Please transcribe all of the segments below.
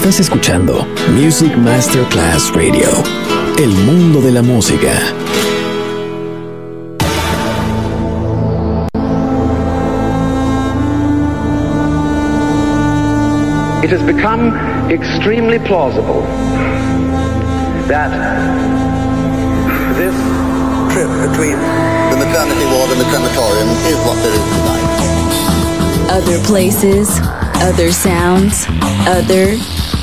Estás escuchando Music Masterclass Radio. El mundo de la música. It has become extremely plausible that this trip between the maternity ward and the crematorium is what there is tonight. Other places, other sounds, other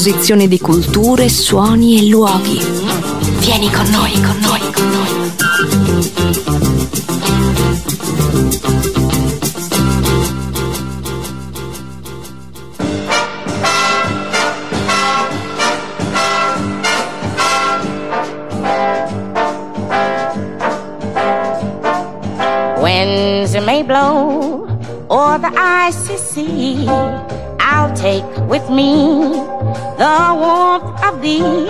Sovrapposizione di culture, suoni e luoghi. Vieni con noi, con noi, con noi. Winds may blow or the icy sea. I'll take with me the warmth of thee,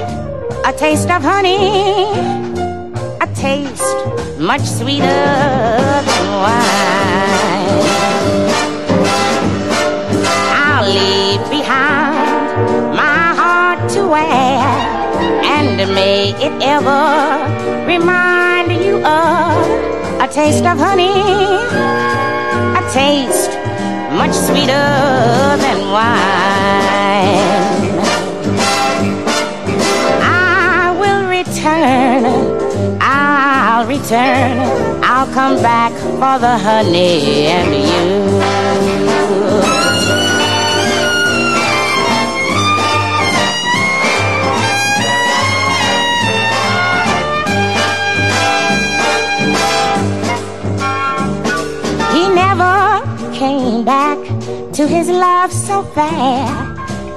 a taste of honey, a taste much sweeter than wine. I'll leave behind my heart to wear, and may it ever remind you of a taste of honey a taste much sweeter than wine. Return, I'll return, I'll come back for the honey and you. He never came back to his love so fair,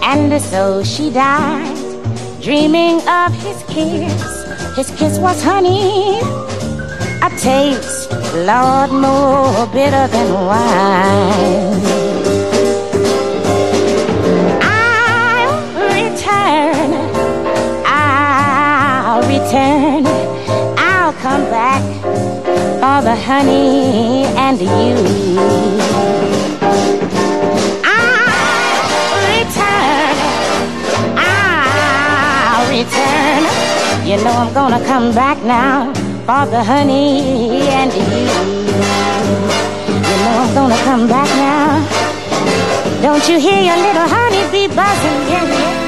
and so she died, dreaming of his kiss. His kiss was honey, a taste, Lord, more bitter than wine. I'll return, I'll return, I'll come back for the honey and you. I'll return, I'll return. You know I'm gonna come back now for the honey and you. You know I'm gonna come back now. Don't you hear your little honey bee buzzing? Yeah, yeah.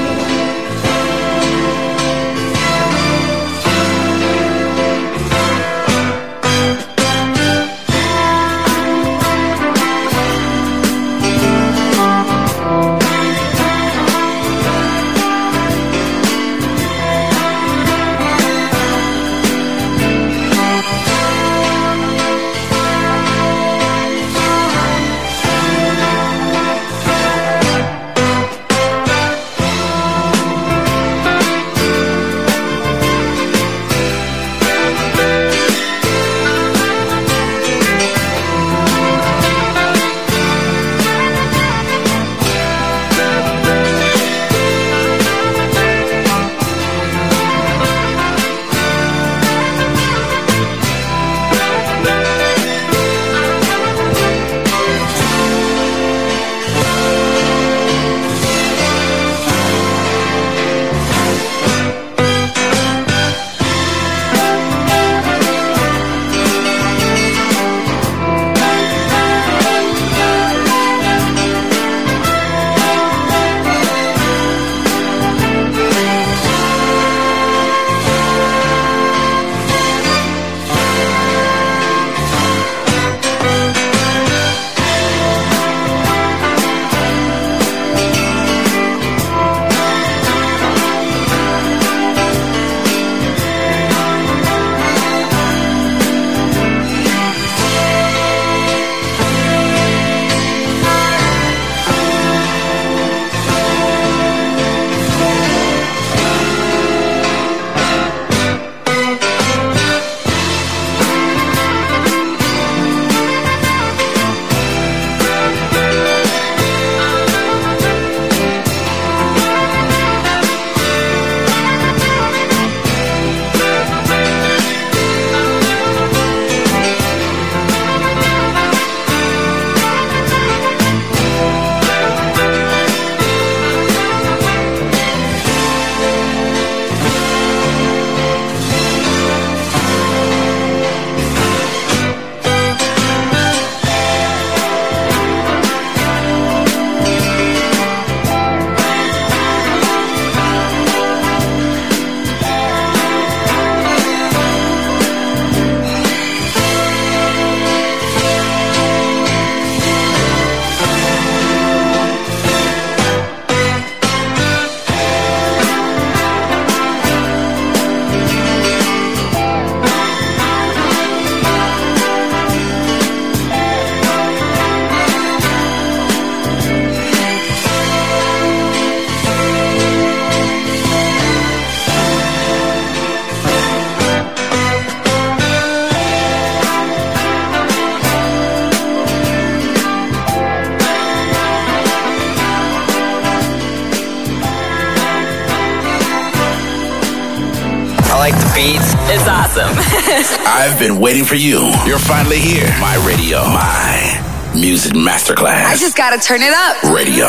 Been waiting for you. You're finally here. My radio. My music masterclass. I just gotta turn it up. Radio.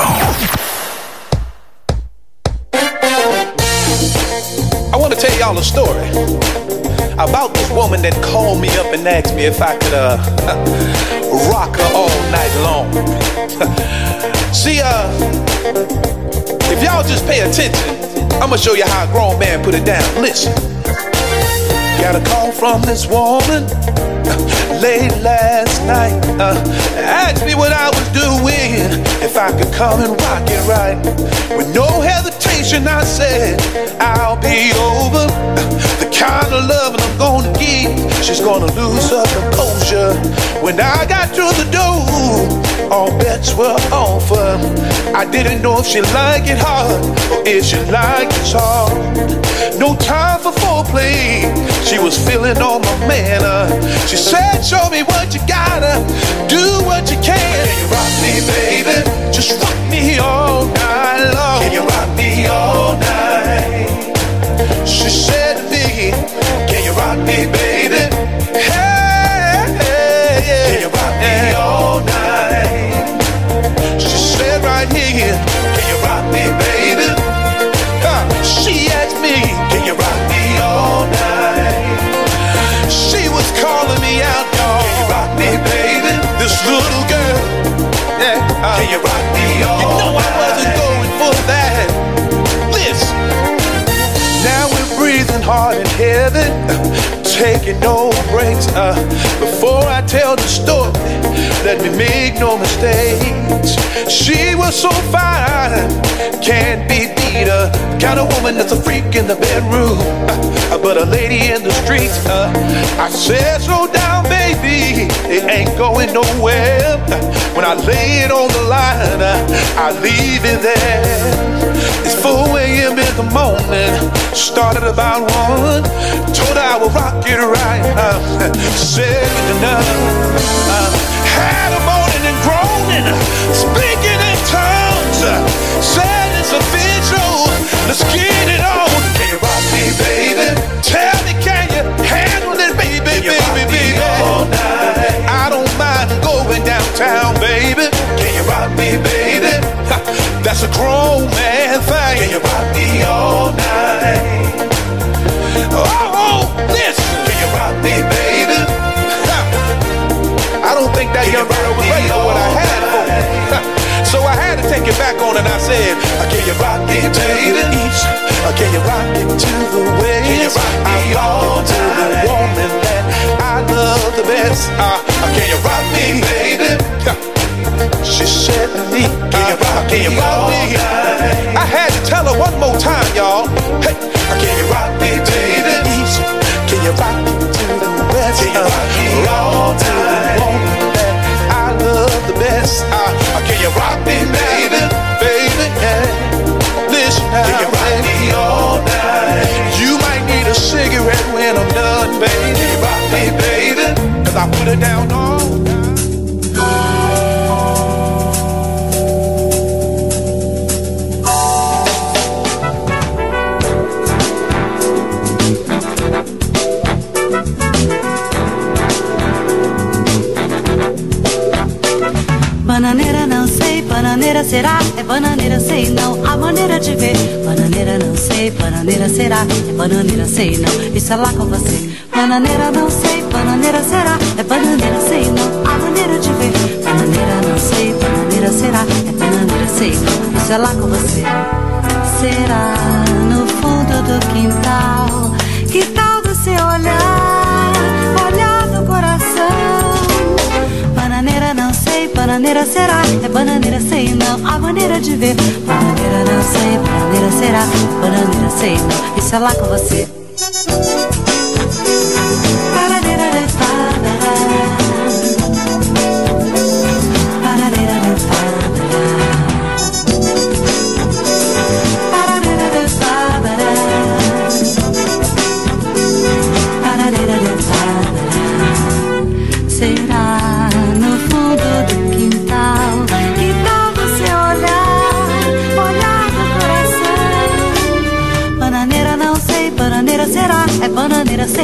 I want to tell y'all a story about this woman that called me up and asked me if I could uh, rock her all night long. See, uh, if y'all just pay attention, I'm gonna show you how a grown man put it down. Listen. Got a call from this woman late last night. Uh, asked me what I was doing, if I could come and rock it right. With no hesitation, I said, I'll be over. The kind of loving I'm gonna give, she's gonna lose her composure. When I got through the door, all bets were off. I didn't know if she liked it hard if she liked it soft. No time for foreplay. She was feeling all my manner. She said, Show me what you gotta, do what you can. Can you rock me, baby? Just rock me all night long. Can you rock me all night? She said to me, Can you rock me, baby? Taking no breaks. Uh, before I tell the story, let me make no mistakes. She was so fine, can't be beat. Uh, kind of woman that's a freak in the bedroom, uh, but a lady in the street. Uh, I said, slow down, baby, it ain't going nowhere. When I lay it on the line, uh, I leave it there. It's 4 a.m. in the morning, started about 1. Told her I would rock it right. Uh, said enough. Uh, had a moaning and groaning, speaking in tongues. Said it's official, let's get it on. Can you rock me, baby? Tell me, can you handle it, baby, baby, baby? All night. I don't mind going downtown, That's a grown man thing. Can you rock me all night? Oh, oh, listen. Can you rock me, baby? I don't think that young girl was ready for what I had for So I had to take it back on and I said, Can you rock me to the east? Can you rock it to the west? Can you rock me all to the woman that I love the best? Uh, Can you rock me, baby? She said to me, Can you rock, can you rock me? I had to tell her one more time, y'all. Hey, can you rock me, baby? East, can you rock me to the west? Can you rock me all to the woman that I love the best? Uh, can you rock me, baby? Baby, yeah. Listen now, can you rock me all night? You might need a cigarette when I'm done, baby. Can you rock me, baby? Cause I put it down all bananeira será, é bananeira sei não, a maneira de ver. Bananeira não sei, bananeira será, é bananeira sei não, isso é lá com você. Bananeira não sei, bananeira será, é bananeira sei não, a maneira de ver. Bananeira não sei, bananeira será, é bananeira sei não, isso é lá com você. Será no fundo do quintal, sei, bananeira será, é bananeira sei não, a maneira de ver. Bananeira não sei, bananeira será, bananeira sei não, isso é lá com você.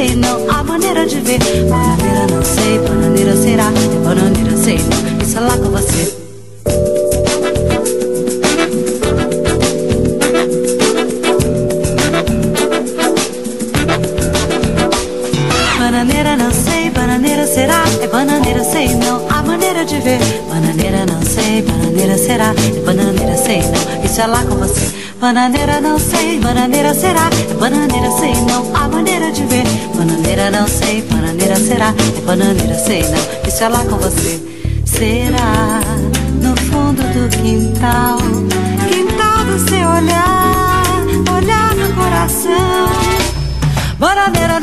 Sei não, a maneira de ver. Bananeira não sei, bananeira será, é bananeira, sei não, isso é lá com você. Bananeira não sei, bananeira será, é bananeira sei não, a maneira de ver. Bananeira não sei, bananeira será, é bananeira sei não, isso é lá com você. Bananeira não sei, bananeira será, é bananeira sei não, a maneira de ver. Bananeira não sei, bananeira será, é bananeira sei não, isso é lá com você. Será no fundo do quintal, quintal do seu olhar, olhar no coração. Bananeira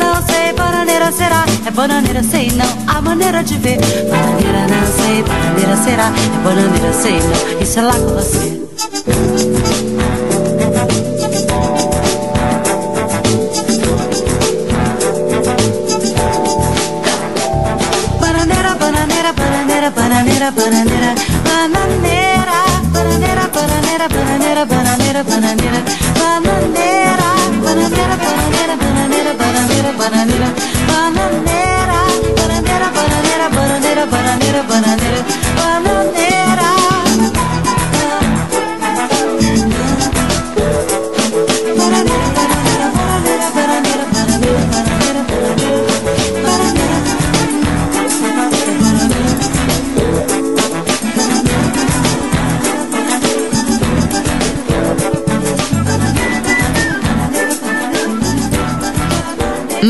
bananeira será, é bananeira sei não, a maneira de ver. Bananeira não sei, bananeira será, é bananeira sei não, isso é lá com você. Bananeira, bananeira, bananeira, bananeira,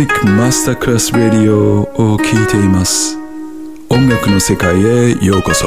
Music Masterclass Radio を聴いています音楽の世界へようこそ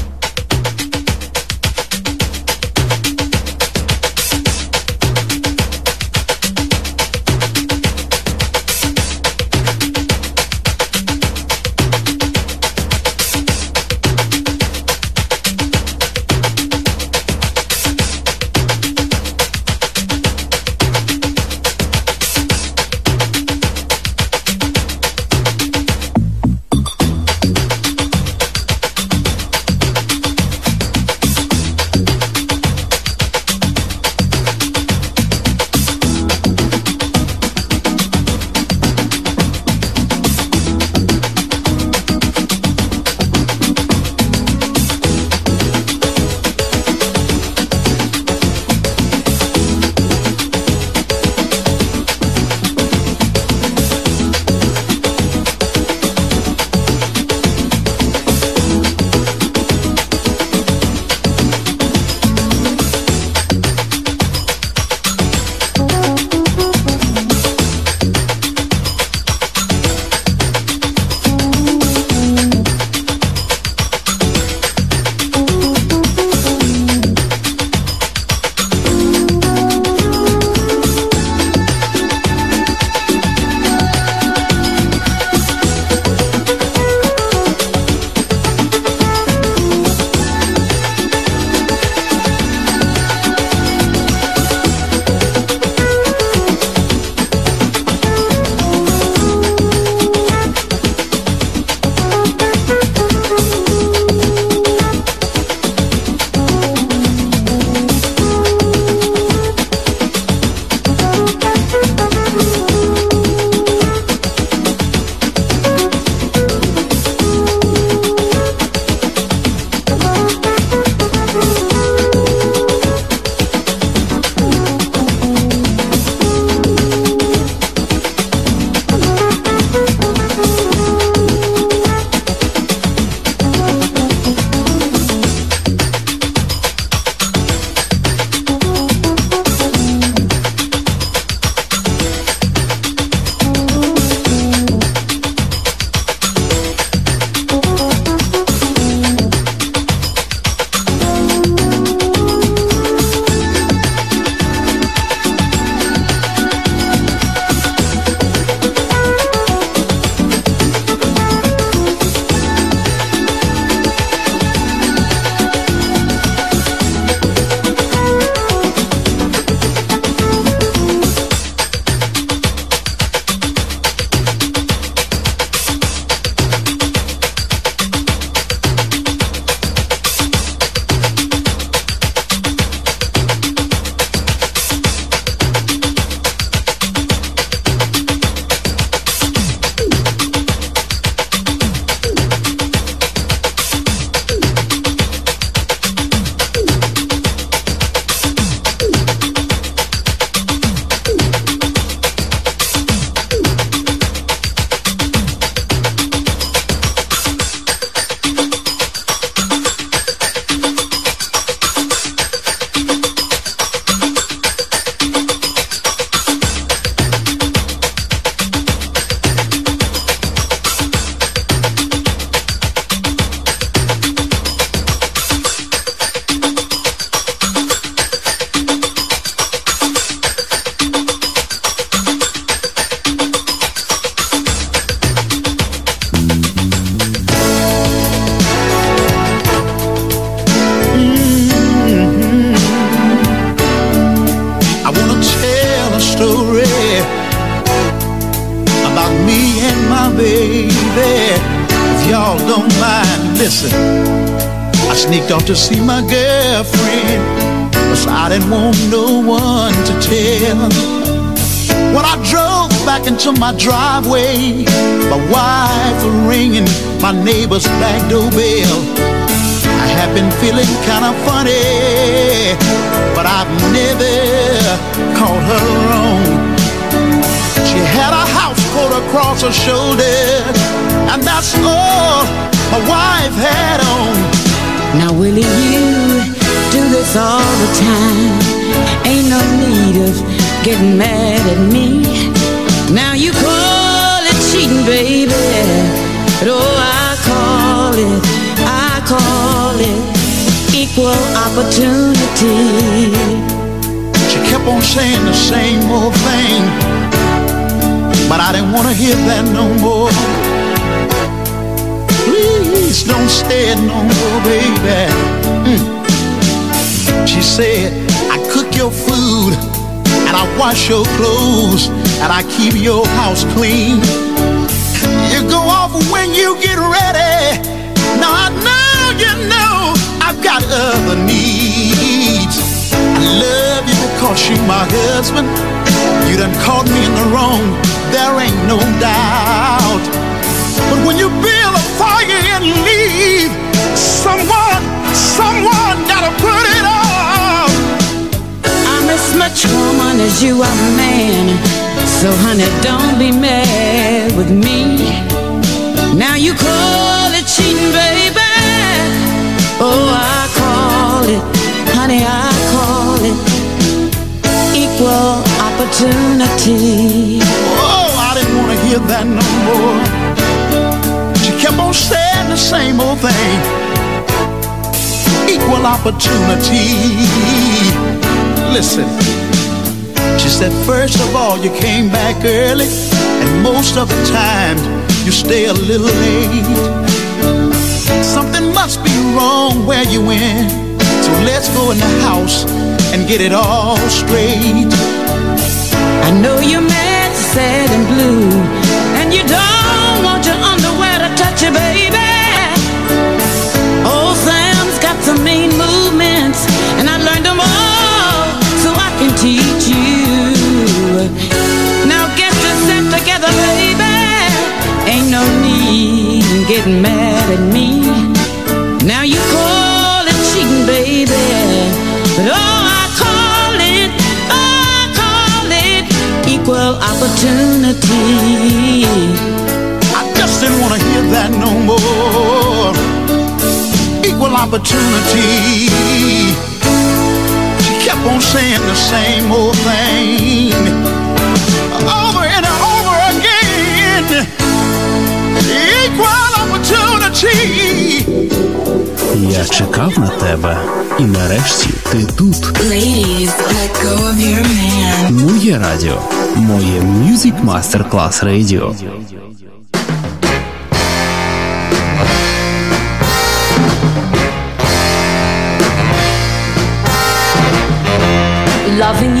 it, I call it equal opportunity. She kept on saying the same old thing, but I didn't want to hear that no more. Please don't stay no more, baby. Mm. She said, I cook your food and I wash your clothes and I keep your house clean. You go off when you get ready. Now I know you know I've got other needs. I love you because you're my husband. You done caught me in the wrong, there ain't no doubt. But when you build a fire and leave, someone, someone gotta put it out. I'm as much woman as you are man. So honey, don't be mad with me. Now you call cheating, baby. Oh, I call it, honey, I call it equal opportunity. Oh, I didn't want to hear that no more. She kept on saying the same old thing. Equal opportunity. Listen, she said, first of all, you came back early, and most of the time, you stay a little late. Must be wrong where you went, so let's go in the house and get it all straight. I know you're mad, sad, and blue, and you don't want your underwear to touch you, baby. Old Sam's got some mean movements, and I learned them all so I can teach you. Now get yourself together, baby. Ain't no need in getting mad opportunity. She kept on saying the same old thing over and over again. Equal opportunity. Я чекав на тебе, і нарешті ти тут. Ladies, let go of your man. Моє радіо, моє Music Masterclass Radio. давні.